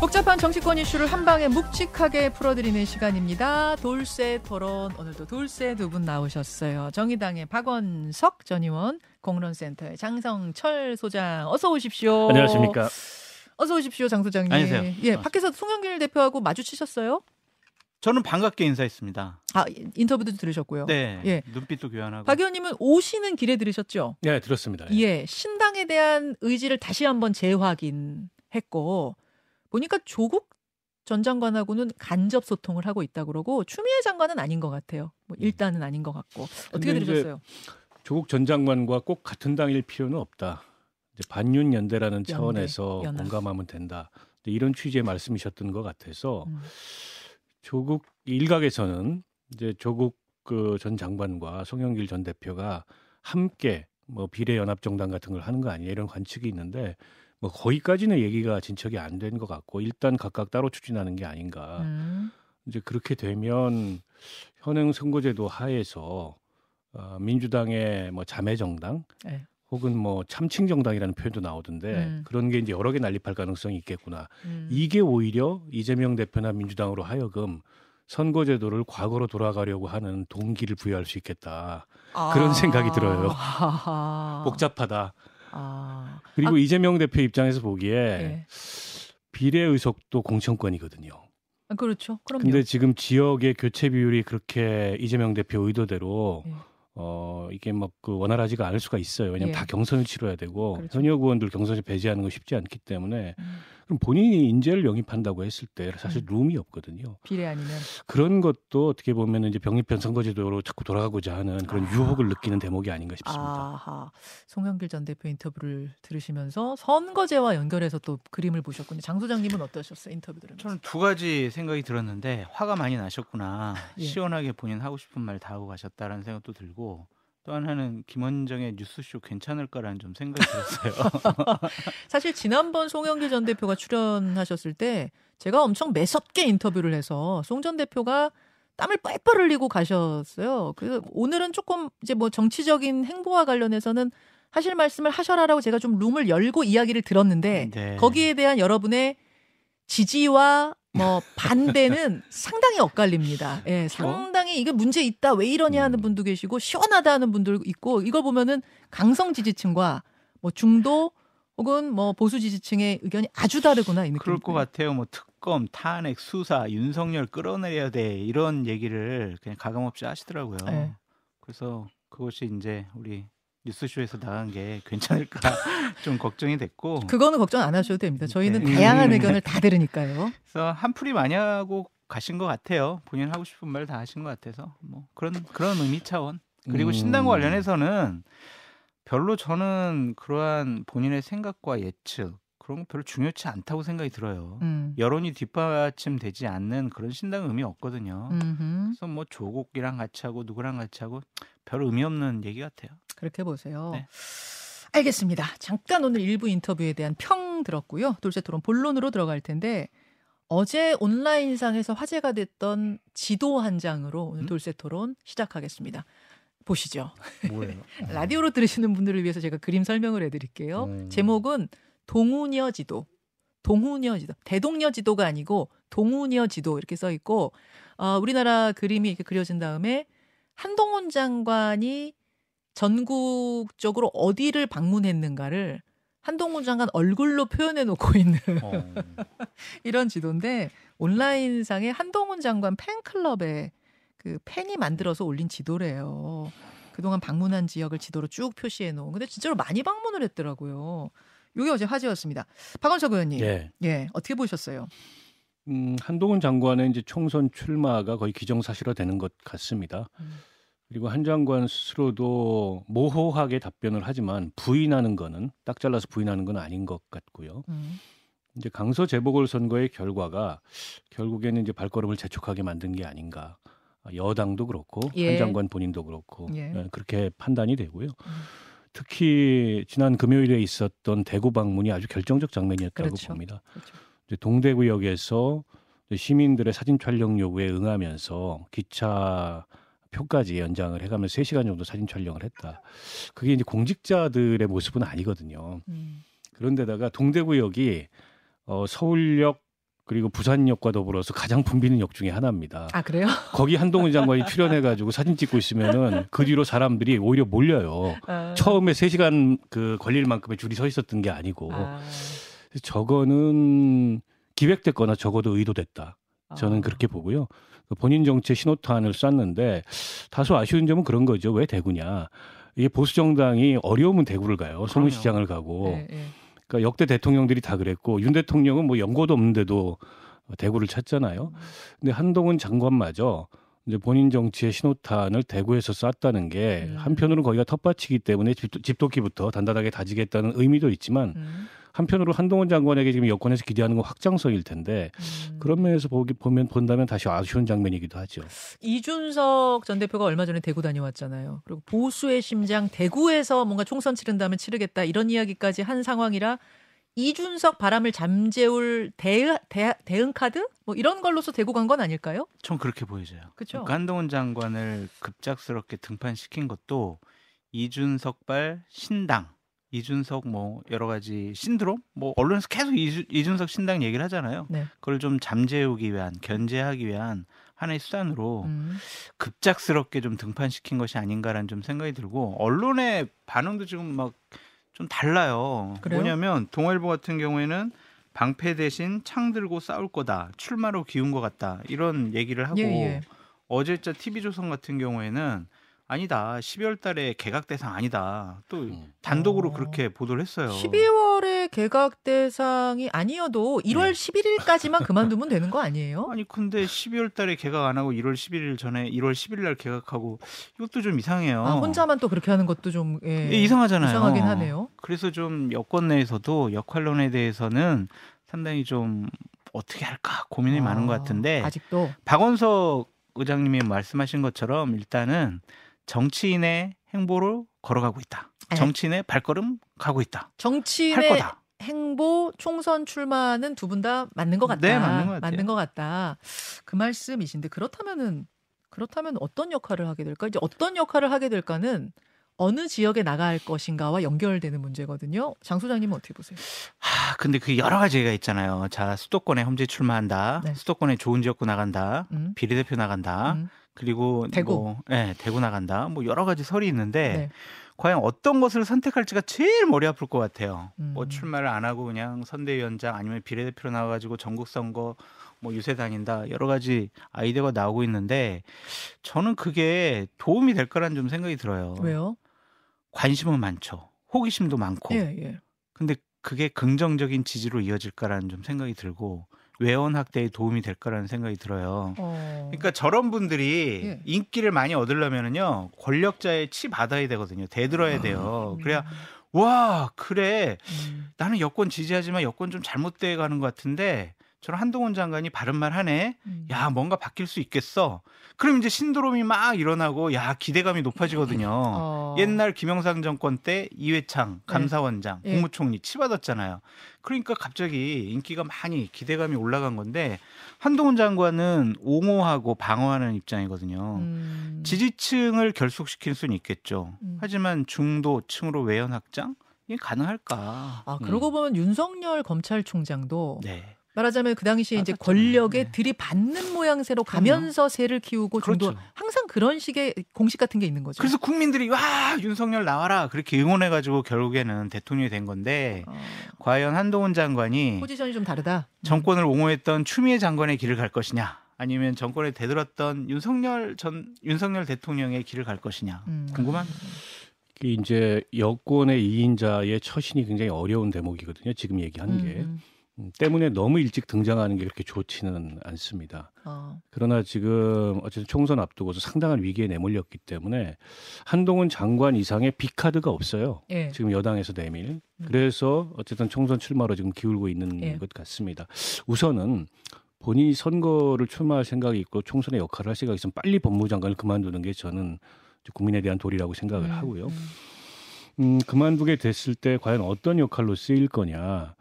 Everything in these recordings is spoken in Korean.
복잡한 정치권 이슈를 한 방에 묵직하게 풀어드리는 시간입니다. 돌쇠 토론 오늘도 돌쇠 두 분 나오셨어요. 정의당의 박원석 전 의원, 공론센터의 장성철 소장 어서 오십시오. 안녕하십니까. 어서 오십시오, 장 소장님. 안녕하세요. 예, 밖에서 송영길 대표하고 마주치셨어요? 저는 반갑게 인사했습니다. 아, 인터뷰도 들으셨고요. 네. 예. 눈빛도 교환하고. 박 의원님은 오시는 길에 들으셨죠? 네, 들었습니다. 예. 예, 신당에 대한 의지를 다시 한번 재확인했고 보니까 조국 전 장관하고는 간접 소통을 하고 있다 그러고 추미애 장관은 아닌 것 같아요. 뭐 일단은 아닌 것 같고 어떻게 들으셨어요? 조국 전 장관과 꼭 같은 당일 필요는 없다. 이제 반윤 연대라는 차원에서 연합. 공감하면 된다. 이런 취지의 말씀이셨던 것 같아서 음. 조국 일각에서는 이제 조국 그 전 장관과 송영길 전 대표가 함께 뭐 비례 연합 정당 같은 걸 하는 거 아니냐 이런 관측이 있는데 뭐 거기까지는 얘기가 진척이 안 된 것 같고 일단 각각 따로 추진하는 게 아닌가. 음. 이제 그렇게 되면 현행 선거제도 하에서 어, 민주당의 뭐 자매 정당 네. 혹은 뭐 참칭 정당이라는 표현도 나오던데 음. 그런 게 이제 여러 개 난립할 가능성이 있겠구나. 음. 이게 오히려 이재명 대표나 민주당으로 하여금 선거제도를 과거로 돌아가려고 하는 동기를 부여할 수 있겠다. 그런 생각이 들어요. 복잡하다. 아. 그리고 아, 이재명 대표 입장에서 보기에 예. 비례 의석도 공천권이거든요. 아, 그렇죠. 그럼요. 근데 지금 지역의 교체 비율이 그렇게 이재명 대표 의도대로 예. 어 이게 막 그 원활하지가 않을 수가 있어요. 왜냐하면 예. 다 경선을 치러야 되고 그렇죠. 현역 의원들 경선에 배제하는 거 쉽지 않기 때문에 음. 그럼 본인이 인재를 영입한다고 했을 때 사실 음. 룸이 없거든요. 비례 아니면 그런 것도 어떻게 보면 이제 병립형 선거제도로 자꾸 돌아가고자 하는 그런 아. 유혹을 느끼는 대목이 아닌가 싶습니다. 아하. 송영길 전 대표 인터뷰를 들으시면서 선거제와 연결해서 또 그림을 보셨군요. 장 소장님은 어떠셨어요? 인터뷰 들으면서. 저는 두 가지 생각이 들었는데 화가 많이 나셨구나. 예. 시원하게 본인 하고 싶은 말 다 하고 가셨다라는 생각도 들고 또 하나는 김원정의 뉴스쇼 괜찮을까라는 좀 생각이 들었어요. 사실 지난번 송영길 전 대표가 출연하셨을 때 제가 엄청 매섭게 인터뷰를 해서 송 전 대표가 땀을 뻘뻘 흘리고 가셨어요. 그래서 오늘은 조금 이제 뭐 정치적인 행보와 관련해서는 하실 말씀을 하셔라라고 제가 좀 룸을 열고 이야기를 들었는데 네. 거기에 대한 여러분의 지지와 뭐 반대는 상당히 엇갈립니다. 예, 상당히 이게 문제 있다 왜 이러냐 하는 음. 분도 계시고 시원하다 하는 분도 있고 이걸 보면은 강성 지지층과 뭐 중도 혹은 뭐 보수 지지층의 의견이 아주 다르구나 이 느낌. 그럴 것 같아요. 뭐 특검, 탄핵, 수사, 윤석열 끌어내려야 돼 이런 얘기를 그냥 가감없이 하시더라고요. 네. 그래서 그것이 이제 우리 뉴스쇼에서 나간 게 괜찮을까 좀 걱정이 됐고 그거는 걱정 안 하셔도 됩니다. 저희는 네. 다양한 의견을 다 들으니까요. 그래서 한풀이 많이 하고 가신 것 같아요. 본인 하고 싶은 말 다 하신 것 같아서 뭐 그런 그런 의미 차원. 그리고 음. 신당과 관련해서는 별로 저는 그러한 본인의 생각과 예측 그런 거 별로 중요치 않다고 생각이 들어요. 음. 여론이 뒷받침되지 않는 그런 신당 의미 없거든요. 음흠. 그래서 뭐 조국이랑 같이 하고 누구랑 같이 하고 별 의미 없는 얘기 같아요. 그렇게 보세요. 네. 알겠습니다. 잠깐 오늘 일부 인터뷰에 대한 평 들었고요. 돌쇠 토론 본론으로 들어갈 텐데 어제 온라인상에서 화제가 됐던 지도 한 장으로 오늘 음? 돌쇠 토론 시작하겠습니다. 보시죠. 뭐예요? 라디오로 들으시는 분들을 위해서 제가 그림 설명을 해드릴게요. 음. 제목은 동우녀 지도. 동우녀 지도. 대동녀 지도가 아니고 동우녀 지도 이렇게 써 있고 어, 우리나라 그림이 이렇게 그려진 다음에 한동훈 장관이 전국적으로 어디를 방문했는가를 한동훈 장관 얼굴로 표현해 놓고 있는 어, 이런 지도인데 온라인상에 한동훈 장관 팬클럽에 그 팬이 만들어서 올린 지도래요. 그동안 방문한 지역을 지도로 쭉 표시해 놓은. 근데 진짜로 많이 방문을 했더라고요. 이게 어제 화제였습니다. 박원석 의원님. 예. 예, 어떻게 보셨어요? 음, 한동훈 장관의 이제 총선 출마가 거의 기정사실화 되는 것 같습니다. 음. 그리고 한 장관 스스로도 모호하게 답변을 하지만 부인하는 거는 딱 잘라서 부인하는 건 아닌 것 같고요. 음. 이제 강서 재보궐 선거의 결과가 결국에는 이제 발걸음을 재촉하게 만든 게 아닌가. 여당도 그렇고 예. 한 장관 본인도 그렇고 예. 예, 그렇게 판단이 되고요. 음. 특히 지난 금요일에 있었던 대구 방문이 아주 결정적 장면이었다고 그렇죠. 봅니다. 그렇죠. 이제 동대구역에서 시민들의 사진 촬영 요구에 응하면서 기차 표까지 연장을 해가면서 3시간 정도 사진 촬영을 했다. 그게 이제 공직자들의 모습은 아니거든요. 음. 그런데다가 동대구역이 어, 서울역 그리고 부산역과 더불어서 가장 붐비는 역 중에 하나입니다. 아 그래요? 거기 한동훈 장관이 출연해가지고 사진 찍고 있으면은 그 뒤로 사람들이 오히려 몰려요. 아. 처음에 3 시간 그 걸릴 만큼의 줄이 서 있었던 게 아니고 아. 저거는 기획됐거나 적어도 의도됐다. 저는 아. 그렇게 보고요. 그 본인 정치의 신호탄을 쐈는데 다소 아쉬운 점은 그런 거죠. 왜 대구냐? 이게 보수 정당이 어려우면 대구를 가요. 소문시장을 가고. 네, 네. 그러니까 역대 대통령들이 다 그랬고 윤 대통령은 뭐 연고도 없는데도 대구를 찾잖아요. 근데 한동훈 장관마저 이제 본인 정치의 신호탄을 대구에서 쐈다는 게 음. 한편으로는 거기가 텃밭이기 때문에 집도, 집도끼부터 단단하게 다지겠다는 의미도 있지만 음, 한편으로 한동훈 장관에게 지금 여권에서 기대하는 건 확장성일 텐데 음. 그런 면에서 보기 보면 본다면 다시 아쉬운 장면이기도 하죠. 이준석 전 대표가 얼마 전에 대구 다녀왔잖아요. 그리고 보수의 심장 대구에서 뭔가 총선 치른 다음에 치르겠다 이런 이야기까지 한 상황이라 이준석 바람을 잠재울 대응, 대, 대응 카드 뭐 이런 걸로서 대구 간 건 아닐까요? 전 그렇게 보여져요. 그렇죠. 그러니까 한동훈 장관을 급작스럽게 등판시킨 것도 이준석발 신당, 이준석 뭐 여러 가지 신드롬, 뭐 언론에서 계속 이주, 이준석 신당 얘기를 하잖아요. 네. 그걸 좀 잠재우기 위한, 견제하기 위한 하나의 수단으로 음. 급작스럽게 좀 등판시킨 것이 아닌가라는 좀 생각이 들고 언론의 반응도 지금 막 좀 달라요. 그래요? 뭐냐면 동아일보 같은 경우에는 방패 대신 창 들고 싸울 거다. 출마로 기운 것 같다. 이런 얘기를 하고 예, 예. 어제자 TV조선 같은 경우에는 아니다. 12월 달에 개각 대상 아니다. 또 음. 단독으로 어. 그렇게 보도를 했어요. 12월에 개각 대상이 아니어도 1월 11일까지만 그만두면 되는 거 아니에요? 아니 근데 12월 달에 개각 안 하고 1월 11일 전에 1월 11일 날 개각하고 이것도 좀 이상해요. 아, 혼자만 또 그렇게 하는 것도 좀 예, 예, 이상하잖아요. 이상하긴 하네요. 그래서 좀 여권 내에서도 역할론에 대해서는 상당히 좀 어떻게 할까 고민이 많은 것 아, 같은데 아직도 박원석 의장님이 말씀하신 것처럼 일단은 정치인의 행보로 걸어가고 있다. 네. 정치인의 발걸음 가고 있다. 할 정치인의. 행보 총선 출마는 두 분 다 맞는 것 같다. 네, 맞는 것 같아요. 맞는 것 같다. 그 말씀이신데 그렇다면은 그렇다면 어떤 역할을 하게 될까? 이제 어떤 역할을 하게 될까는 어느 지역에 나갈 것인가와 연결되는 문제거든요. 장 소장님은 어떻게 보세요? 하, 근데 그 여러 가지가 있잖아요. 자, 수도권에 험지 출마한다. 네. 수도권에 좋은 지역구 나간다. 음, 비례대표 나간다. 음, 그리고 대구. 뭐, 예, 대구 나간다. 뭐 여러 가지 설이 있는데 네. 과연 어떤 것을 선택할지가 제일 머리 아플 것 같아요. 음. 뭐 출마를 안 하고 그냥 선대위원장 아니면 비례대표로 나와가지고 전국 선거 뭐 유세 다닌다 여러 가지 아이디어가 나오고 있는데 저는 그게 도움이 될 거라는 좀 생각이 들어요. 왜요? 관심은 많죠. 호기심도 많고. 예, 예. 근데 그게 긍정적인 지지로 이어질까라는 좀 생각이 들고 외원 확대에 도움이 될 거라는 생각이 들어요. 어. 그러니까 저런 분들이 예. 인기를 많이 얻으려면은요 권력자의 치 받아야 되거든요. 대들어야 돼요. 그래야 음, 와 그래 음. 나는 여권 지지하지만 여권 좀 잘못돼 가는 것 같은데 저는 한동훈 장관이 바른 말 하네. 음. 야 뭔가 바뀔 수 있겠어. 그럼 이제 신드롬이 막 일어나고 야 기대감이 높아지거든요. 어. 옛날 김영삼 정권 때 이회창 감사원장 예. 국무총리 치받았잖아요. 그러니까 갑자기 인기가 많이 기대감이 올라간 건데 한동훈 장관은 옹호하고 방어하는 입장이거든요. 음. 지지층을 결속시킬 수는 있겠죠. 음. 하지만 중도층으로 외연 확장 이게 가능할까? 아, 그러고 보면 윤석열 검찰총장도 네. 말하자면 그 당시에 이제 맞았잖아요. 권력에 네. 들이받는 모양새로 그럼요. 가면서 새를 키우고 중도 그렇죠. 항상 그런 식의 공식 같은 게 있는 거죠. 그래서 국민들이 와 윤석열 나와라 그렇게 응원해가지고 결국에는 대통령이 된 건데 어, 과연 한동훈 장관이 포지션이 좀 다르다. 음. 정권을 옹호했던 추미애 장관의 길을 갈 것이냐 아니면 정권에 대들었던 윤석열 전 윤석열 대통령의 길을 갈 것이냐 음. 궁금합니다. 이게 이제 여권의 2인자의 처신이 굉장히 어려운 대목이거든요. 지금 얘기한 게 음, 음, 때문에 너무 일찍 등장하는 게 그렇게 좋지는 않습니다. 어. 그러나 지금 어쨌든 총선 앞두고서 상당한 위기에 내몰렸기 때문에 한동훈 장관 이상의 비카드가 없어요. 예. 지금 여당에서 내밀. 그래서 어쨌든 총선 출마로 지금 기울고 있는 예. 것 같습니다. 우선은 본인이 선거를 출마할 생각이 있고 총선의 역할을 할 생각이 있으면 빨리 법무장관을 그만두는 게 저는 국민에 대한 도리라고 생각을 음, 하고요. 음. 음, 그만두게 됐을 때 과연 어떤 역할로 쓰일 거냐.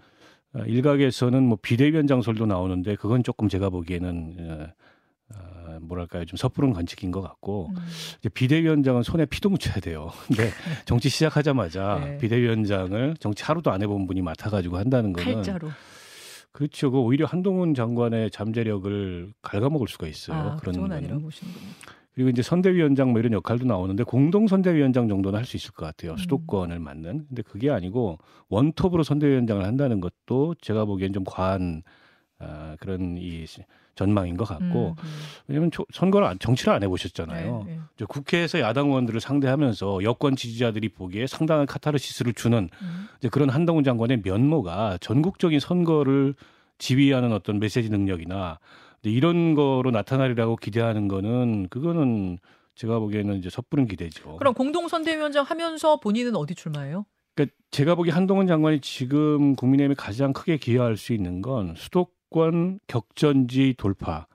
아, 일각에서는 뭐 비대위원장설도 나오는데 그건 조금 제가 보기에는 어, 어, 뭐랄까요 좀 섣부른 관측인 것 같고 음. 이제 비대위원장은 손에 피도 묻혀야 돼요. 근데 정치 시작하자마자 네. 비대위원장을 정치 하루도 안 해본 분이 맡아가지고 한다는 거는 칼자로. 그렇죠. 그 오히려 한동훈 장관의 잠재력을 갉아먹을 수가 있어요. 아, 그런 거는. 아니라고 보시는군요. 그리고 이제 선대위원장 뭐 이런 역할도 나오는데 공동 선대위원장 정도는 할 수 있을 것 같아요. 음. 수도권을 맡는. 근데 그게 아니고 원톱으로 선대위원장을 한다는 것도 제가 보기엔 좀 과한 아, 그런 이 시- 전망인 것 같고 음, 음. 왜냐하면 초- 선거를 안- 정치를 안 해보셨잖아요. 네, 네. 국회에서 야당 의원들을 상대하면서 여권 지지자들이 보기에 상당한 카타르시스를 주는 음. 이제 그런 한동훈 장관의 면모가 전국적인 선거를 지휘하는 어떤 메시지 능력이나 이런 거로 나타나리라고 기대하는 거는 그거는 제가 보기에는 이제 섣부른 기대죠. 그럼 공동 선대위원장 하면서 본인은 어디 출마해요? 그러니까 제가 보기 한동훈 장관이 지금 국민의힘에 가장 크게 기여할 수 있는 건 수도권 격전지 돌파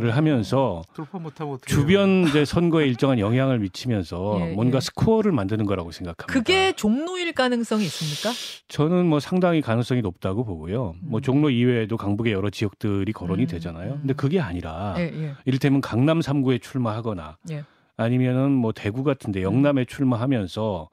를 어. 하면서 돌파 못하면 어떻게 주변 이제 선거에 일정한 영향을 미치면서 예, 뭔가 예. 스코어를 만드는 거라고 생각합니다. 그게 종로일 가능성이 있습니까? 저는 뭐 상당히 가능성이 높다고 보고요. 뭐 음. 종로 이외에도 강북의 여러 지역들이 거론이 음, 되잖아요. 음. 근데 그게 아니라 예, 예. 이를테면 강남 3구에 출마하거나 예. 아니면은 뭐 대구 같은데 영남에 출마하면서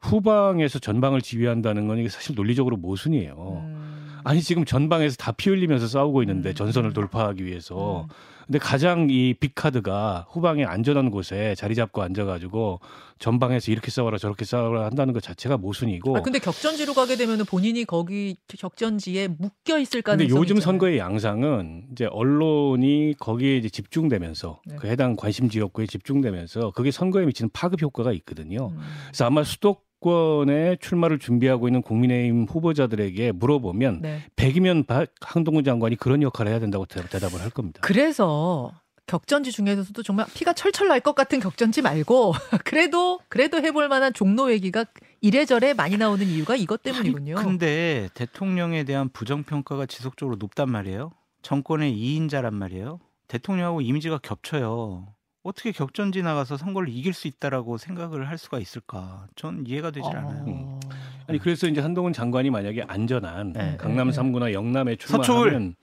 후방에서 전방을 지휘한다는 건 이게 사실 논리적으로 모순이에요. 음. 아니 지금 전방에서 다 피 흘리면서 싸우고 있는데 음. 전선을 돌파하기 위해서 음. 근데 가장 이 빅카드가 후방에 안전한 곳에 자리 잡고 앉아가지고 전방에서 이렇게 싸워라 저렇게 싸워라 한다는 것 자체가 모순이고 아, 근데 격전지로 가게 되면 본인이 거기 격전지에 묶여 있을 근데 가능성이 요즘 있잖아요. 선거의 양상은 이제 언론이 거기에 이제 집중되면서 네. 그 해당 관심 지역구에 집중되면서 그게 선거에 미치는 파급 효과가 있거든요. 음. 그래서 아마 수도 권에 출마를 준비하고 있는 국민의힘 후보자들에게 물어보면 네. 100이면 한동훈 장관이 그런 역할을 해야 된다고 대- 대답을 할 겁니다. 그래서 격전지 중에서도 정말 피가 철철 날 것 같은 격전지 말고 그래도 그래도 해볼 만한 종로 얘기가 이래저래 많이 나오는 이유가 이것 때문이군요. 근데 대통령에 대한 부정 평가가 지속적으로 높단 말이에요. 정권의 2인자란 말이에요. 대통령하고 이미지가 겹쳐요. 어떻게 격전 지 나가서 선거를 이길 수 있다라고 생각을 할 수가 있을까? 전 이해가 되질 어. 않아요. 아니 그래서 이제 한동훈 장관이 만약에 안전한 네. 강남 네. 3구나 영남에. 출마하면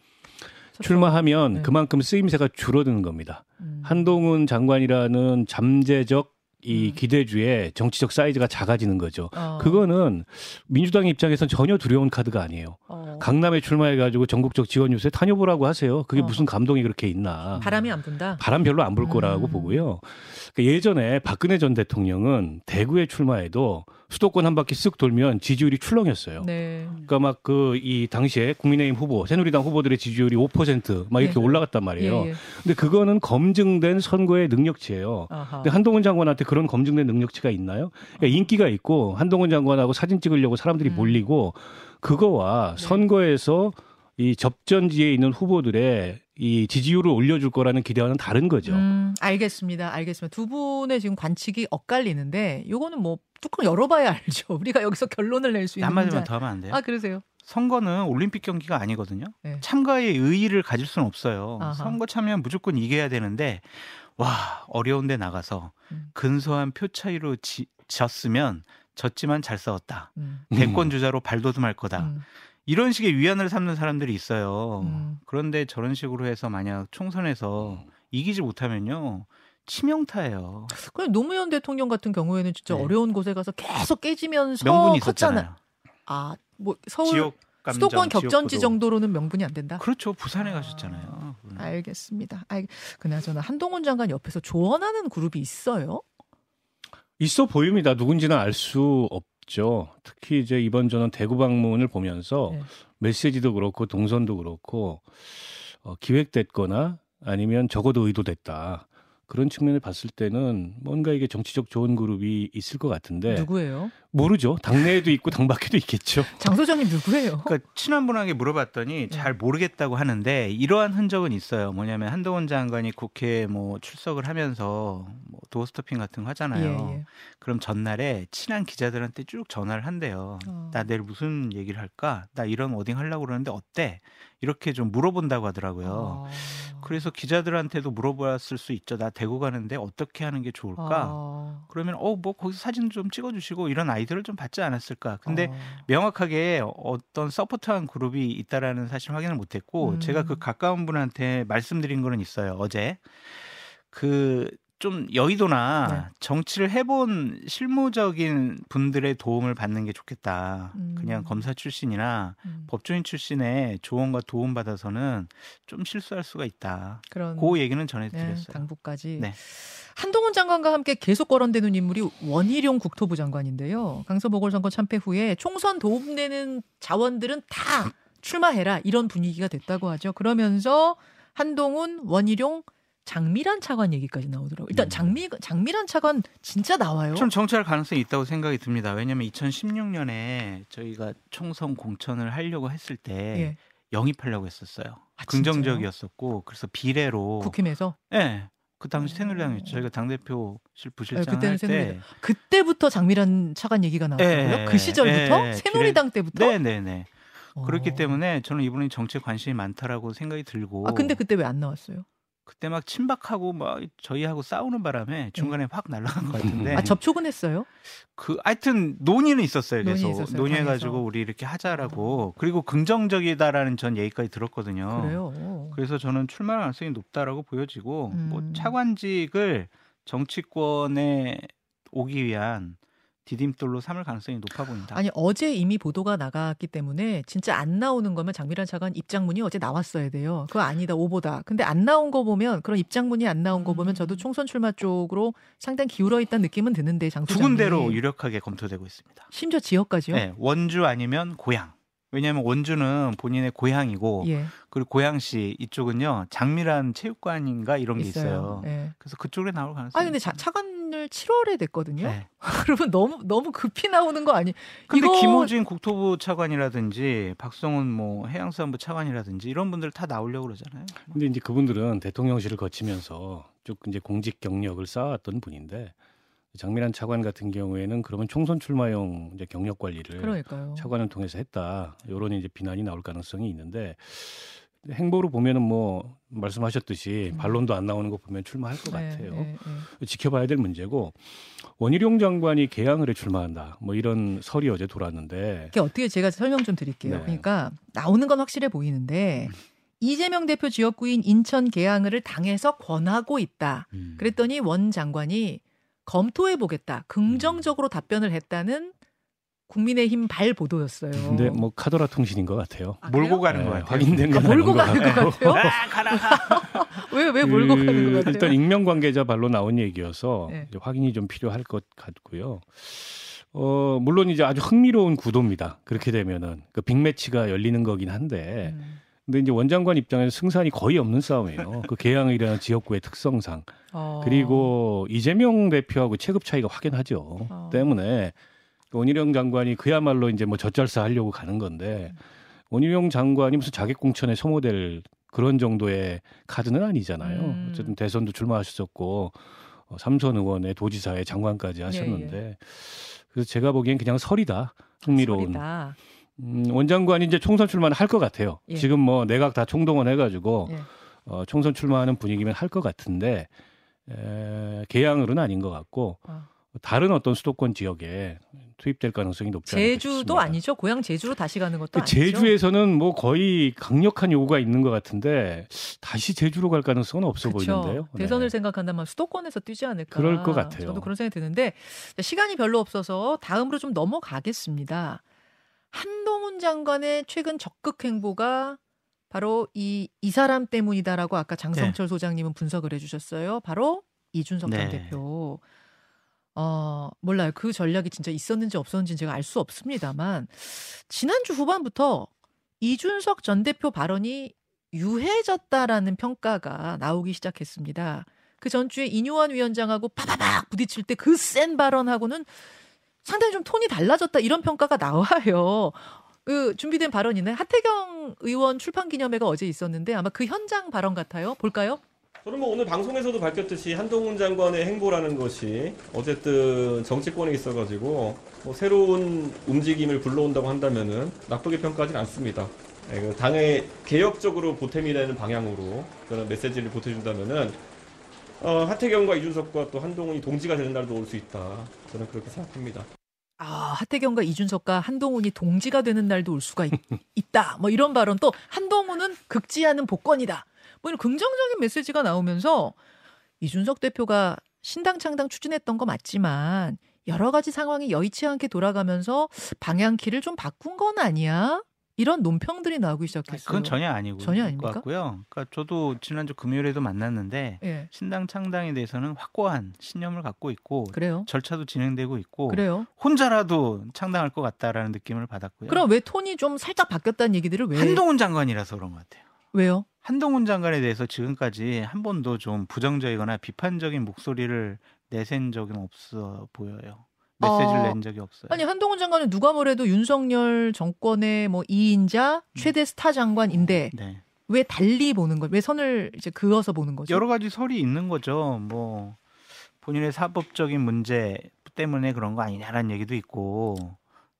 출마하면 네. 그만큼 쓰임새가 줄어드는 겁니다. 음. 한동훈 장관이라는 잠재적 이 음. 기대주의 정치적 사이즈가 작아지는 거죠. 어. 그거는 민주당 입장에선 전혀 두려운 카드가 아니에요. 어. 강남에 출마해가지고 전국적 지원 유세 다녀보라고 하세요. 그게 어. 무슨 감동이 그렇게 있나. 바람이 안 분다. 바람 별로 안 불 거라고 음. 보고요. 그러니까 예전에 박근혜 전 대통령은 대구에 출마해도 수도권 한 바퀴 쓱 돌면 지지율이 출렁였어요. 네. 그러니까 막 그 이 당시에 국민의힘 후보, 새누리당 후보들의 지지율이 5%막 이렇게 네. 올라갔단 말이에요. 예, 예. 근데 그거는 검증된 선거의 능력치예요. 아하. 근데 한동훈 장관한테 그런 검증된 능력치가 있나요? 그러니까 인기가 있고 한동훈 장관하고 사진 찍으려고 사람들이 음. 몰리고 그거와 네. 선거에서 이 접전지에 있는 후보들의 이 지지율을 올려줄 거라는 기대와는 다른 거죠. 음, 알겠습니다. 알겠습니다. 두 분의 지금 관측이 엇갈리는데 요거는 뭐 뚜껑 열어봐야 알죠. 우리가 여기서 결론을 낼 수 있는 한마디만. 더 하면 안 돼요? 아 그러세요? 선거는 올림픽 경기가 아니거든요. 네. 참가의 의의를 가질 수는 없어요. 아하. 선거 참여는 무조건 이겨야 되는데 와 어려운데 나가서 음. 근소한 표 차이로 지, 졌으면 졌지만 잘 싸웠다. 음. 대권 주자로 발돋움할 거다. 음. 이런 식의 위안을 삼는 사람들이 있어요. 음. 그런데 저런 식으로 해서 만약 총선에서 이기지 못하면요 치명타예요. 그냥 노무현 대통령 같은 경우에는 진짜 네. 어려운 곳에 가서 계속 깨지면서 명분이 컸잖아요. 아, 뭐 서울 지역 감정, 수도권 격전지 지역구도. 정도로는 명분이 안 된다. 그렇죠. 부산에 아. 가셨잖아요. 알겠습니다. 알, 그나저나 한동훈 장관 옆에서 조언하는 그룹이 있어요? 있어 보입니다. 누군지는 알 수 없죠. 특히 이제 이번 저는 대구 방문을 보면서 네. 메시지도 그렇고 동선도 그렇고 어, 기획됐거나 아니면 적어도 의도됐다. 그런 측면을 봤을 때는 뭔가 이게 정치적 조언 그룹이 있을 것 같은데 누구예요? 모르죠. 당내에도 있고 당 밖에도 있겠죠. 장 소장님 누구예요? 그러니까 친한 분에게 물어봤더니 네. 잘 모르겠다고 하는데 이러한 흔적은 있어요. 뭐냐면 한동훈 장관이 국회에 뭐 출석을 하면서 뭐 doorstepping 같은 거 하잖아요. 예, 예. 그럼 전날에 친한 기자들한테 쭉 전화를 한대요. 어. 나 내일 무슨 얘기를 할까? 나 이런 wording 하려고 그러는데 어때? 이렇게 좀 물어본다고 하더라고요. 아. 그래서 기자들한테도 물어봤을 수 있죠. 나 대구 가는데 어떻게 하는 게 좋을까? 아. 그러면 어 뭐 거기서 사진 좀 찍어주시고 이런 아이디어를 좀 받지 않았을까? 근데 어. 명확하게 어떤 support한 그룹이 있다라는 사실 확인을 못했고 음. 제가 그 가까운 분한테 말씀드린 거는 있어요 어제 그 좀 여의도나 네. 정치를 해본 실무적인 분들의 도움을 받는 게 좋겠다. 음. 그냥 검사 출신이나 음, 법조인 출신의 조언과 도움 받아서는 좀 실수할 수가 있다. 그런 그 얘기는 네, 전해드렸어요. 당부까지. 네. 한동훈 장관과 함께 계속 거론되는 인물이 원희룡 국토부 장관인데요. 강서 보궐선거 참패 후에 총선 도움되는 자원들은 다 출마해라 이런 분위기가 됐다고 하죠. 그러면서 한동훈, 원희룡, 장미란 차관 얘기까지 나오더라고요. 일단 음. 장미 장미란 차관 진짜 나와요. 좀 정치할 가능성이 있다고 생각이 듭니다. 왜냐하면 2016년에 저희가 총선 공천을 하려고 했을 때 예. 영입하려고 했었어요. 아, 긍정적이었었고 그래서 비례로 국힘에서 예. 그 당시 어. 새누리당이었죠. 저희가 당 대표실 네, 부실장 그때는 할 때. 새누리당. 그때부터 장미란 차관 얘기가 나왔고요. 예, 그 시절부터 예, 새누리당 때부터. 네네네. 어. 그렇기 때문에 저는 이분이 정치에 관심이 많다라고 생각이 들고. 아 근데 그때 왜 안 나왔어요? 그때 막 친박하고 막 저희하고 싸우는 바람에 중간에 확 날아간 것 같은데. 아 접촉은 했어요? 그 하여튼 논의는 있었어요. 논의 계속 있었어요, 논의해가지고. 우리 이렇게 하자라고. 그리고 긍정적이다라는 전 얘기까지 들었거든요. 그래요. 그래서 저는 출마 가능성이 높다라고 보여지고 뭐 음. 차관직을 정치권에 오기 위한 디딤돌로 삼을 가능성이 높아 보인다. 아니 어제 이미 보도가 나갔기 때문에 진짜 안 나오는 거면 장미란 차관 입장문이 어제 나왔어야 돼요. 그거 아니다 오보다. 근데 안 나온 거 보면 그런 입장문이 안 나온 거 보면 저도 총선 출마 쪽으로 상당히 기울어 있다는 느낌은 드는데 장두 소장님. 군데로 유력하게 검토되고 있습니다. 심지어 지역까지요? 네, 원주 아니면 고향. 왜냐하면 원주는 본인의 고향이고 예. 그리고 고향시 이쪽은요 장미란 체육관인가 이런 게 있어요. 예. 그래서 그쪽에 나올 가능성이. 아 근데 자, 차관 을 7월에 됐거든요. 네. 그러면 너무 너무 급히 나오는 거 아니? 근데 이거- 김호진 국토부 차관이라든지 박성훈 뭐 해양수산부 차관이라든지 이런 분들 다 나오려고 그러잖아요. 근데 이제 그분들은 대통령실을 거치면서 쭉 이제 공직 경력을 쌓아왔던 분인데 장미란 차관 같은 경우에는 그러면 총선 출마용 이제 경력 관리를 그러니까요. 차관을 통해서 했다. 이런 이제 비난이 나올 가능성이 있는데 행보로 보면은 뭐 말씀하셨듯이 음. 반론도 안 나오는 거 보면 출마할 것 네, 같아요. 네, 네. 지켜봐야 될 문제고 원희룡 장관이 개항을 해 출마한다. 뭐 이런 설이 어제 돌았는데 이게 어떻게 제가 설명 좀 드릴게요. 네. 그러니까 나오는 건 확실해 보이는데 이재명 대표 지역구인 인천 계양을 당에서 권하고 있다. 음. 그랬더니 원 장관이 검토해 보겠다. 긍정적으로 답변을 했다는 국민의힘 발 보도였어요. 근데 뭐 카더라 통신인 것 같아요. 아, 몰고? 가는 것 네, 같아요. 확인된 아, 건 몰고 아닌 가는 것 같아요. 아, 가라. 왜왜 몰고 그 가는 것 같아요? 일단 익명 관계자 발로 나온 얘기여서 네. 이제 확인이 좀 필요할 것 같고요. 어 물론 이제 아주 흥미로운 구도입니다. 그렇게 되면은 그 빅매치가 열리는 거긴 한데, 음. 근데 이제 원장관 입장에서 승산이 거의 없는 싸움이에요. 그 개항이라는 지역구의 특성상 어. 그리고 이재명 대표하고 체급 차이가 확연하죠. 어. 때문에 원희룡 장관이 그야말로 이제 뭐 젖잘싸 하려고 가는 건데 원희룡 장관이 무슨 자객 공천에 소모될 그런 정도의 카드는 아니잖아요. 음. 어쨌든 대선도 출마하셨었고 어, 삼선 의원의 도지사의 예, 장관까지 하셨는데 그래서 제가 보기엔 그냥 설이다. 흥미로운. 소리다. 음, 원장관이 이제 총선 출마는 할 것 같아요. 예. 지금 뭐 내각 다 총동원 해가지고 예. 어, 총선 출마하는 분위기면 할 것 같은데 에, 개항으로는 아닌 것 같고 어. 다른 어떤 수도권 지역에 투입될 가능성이 높지 않을까 제주도. 아니죠. 고향 제주로 다시 가는 것도 그 아니죠. 제주에서는 뭐 거의 강력한 요구가 있는 것 같은데 다시 제주로 갈 가능성은 없어 그쵸. 보이는데요. 네. 대선을 생각한다면 수도권에서 뛰지 않을까. 그럴 것 같아요. 저도 그런 생각이 드는데 시간이 별로 없어서 다음으로 좀 넘어가겠습니다. 한동훈 장관의 최근 적극 행보가 바로 이, 이 사람 때문이다라고 아까 장성철 소장님은 분석을 해주셨어요. 바로 이준석 전 네. 대표. 어, 몰라요. 그 전략이 진짜 있었는지 없었는지 제가 알 수 없습니다만, 지난주 후반부터 이준석 전 대표 발언이 유해졌다라는 평가가 나오기 시작했습니다. 그 전주에 이뇨한 위원장하고 파바박 부딪힐 때 그 센 발언하고는 상당히 좀 톤이 달라졌다 이런 평가가 나와요. 그 준비된 발언이네. 하태경 의원 출판 기념회가 어제 있었는데 아마 그 현장 발언 같아요. 볼까요? 저는 뭐 오늘 방송에서도 밝혔듯이 한동훈 장관의 행보라는 것이 어쨌든 정치권에 있어가지고 뭐 새로운 움직임을 불러온다고 한다면은 나쁘게 평가하지는 않습니다. 예, 그 당의 개혁적으로 보탬이 되는 방향으로 그런 메시지를 보태준다면은 어, 하태경과 이준석과 또 한동훈이 동지가 되는 날도 올 수 있다. 저는 그렇게 생각합니다. 아, 하태경과 이준석과 한동훈이 동지가 되는 날도 올 수가 있, 다뭐 이런 발언 또 한동훈은 극지하는 복권이다. 뭐 이런 긍정적인 메시지가 나오면서 이준석 대표가 신당 창당 추진했던 거 맞지만 여러 가지 상황이 여의치 않게 돌아가면서 방향키를 좀 바꾼 건 아니야? 이런 논평들이 나오기 시작했어요. 그건 전혀 아니고 전혀 아닙니까? 같고요. 그러니까 저도 지난주 금요일에도 만났는데 예. 신당 창당에 대해서는 확고한 신념을 갖고 있고 그래요. 절차도 진행되고 있고 그래요. 혼자라도 창당할 것 같다라는 느낌을 받았고요. 그럼 왜 톤이 좀 살짝 바뀌었다는 얘기들을 왜 한동훈 장관이라서 그런 것 같아요. 왜요? 한동훈 장관에 대해서 지금까지 한 번도 좀 부정적이거나 비판적인 목소리를 내센 적은 없어 보여요. 메시지를 어, 낸 적이 없어요. 아니 한동훈 장관은 누가 뭐래도 윤석열 정권의 뭐 2인자 최대 스타 장관인데 네. 왜 달리 보는 거? 왜 선을 이제 그어서 보는 거죠? 여러 가지 설이 있는 거죠. 뭐 본인의 사법적인 문제 때문에 그런 거 아니냐라는 얘기도 있고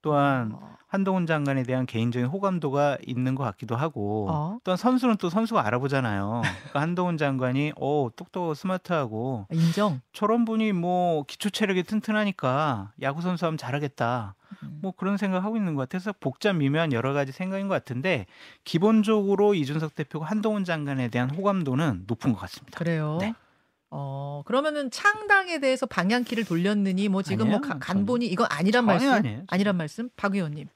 또한 어, 한동훈 장관에 대한 개인적인 호감도가 있는 것 같기도 하고 어. 또한 선수는 또 선수가 알아보잖아요. 그러니까 한동훈 장관이 어 똑똑하고 스마트하고 인정. 저런 분이 뭐 기초 체력이 튼튼하니까 야구 선수 하면 잘하겠다. 음. 뭐 그런 생각하고 있는 것 같아서 복잡 미묘한 여러 가지 생각인 것 같은데 기본적으로 이준석 대표가 한동훈 장관에 대한 호감도는 높은 것 같습니다. 그래요. 네. 어 그러면은 창당에 대해서 방향키를 돌렸느니 뭐 지금 뭐 아니에요. 가- 간본이 이건 아니란 말씀 아니에요. 아니란 말씀 박 의원님.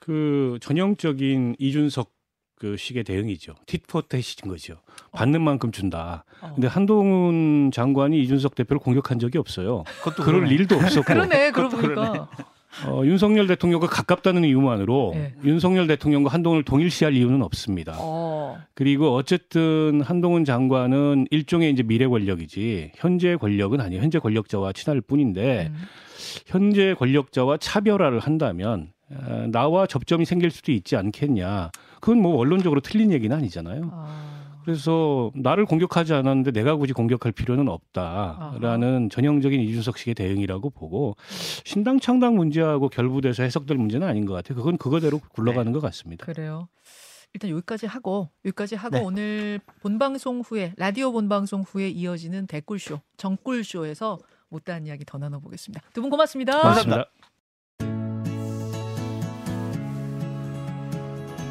그 전형적인 이준석 그 식의 대응이죠. tit-for-tat인 거죠. 받는 만큼 준다. 어. 근데 한동훈 장관이 이준석 대표를 공격한 적이 없어요. 그것도 그럴 그러네. 일도 없었고 그러네 그러고 보니까 어, 윤석열 대통령과 가깝다는 이유만으로 네. 윤석열 대통령과 한동훈을 동일시할 이유는 없습니다. 어. 그리고 어쨌든 한동훈 장관은 일종의 이제 미래 권력이지 현재 권력은 아니에요. 현재 권력자와 친할 뿐인데 음. 현재 권력자와 차별화를 한다면 어, 나와 접점이 생길 수도 있지 않겠냐. 그건 뭐 원론적으로 틀린 얘기는 아니잖아요. 아. 그래서 나를 공격하지 않았는데 내가 굳이 공격할 필요는 없다라는 전형적인 이준석식의 대응이라고 보고 신당 창당 문제하고 결부돼서 해석될 문제는 아닌 것 같아요. 그건 그거대로 굴러가는 것 같습니다. 그래요. 일단 여기까지 하고 여기까지 하고 네. 오늘 본방송 후에 라디오 본방송 후에 이어지는 댓글쇼 정꿀쇼에서 못다한 이야기 더 나눠보겠습니다. 두 분 고맙습니다. 고맙습니다.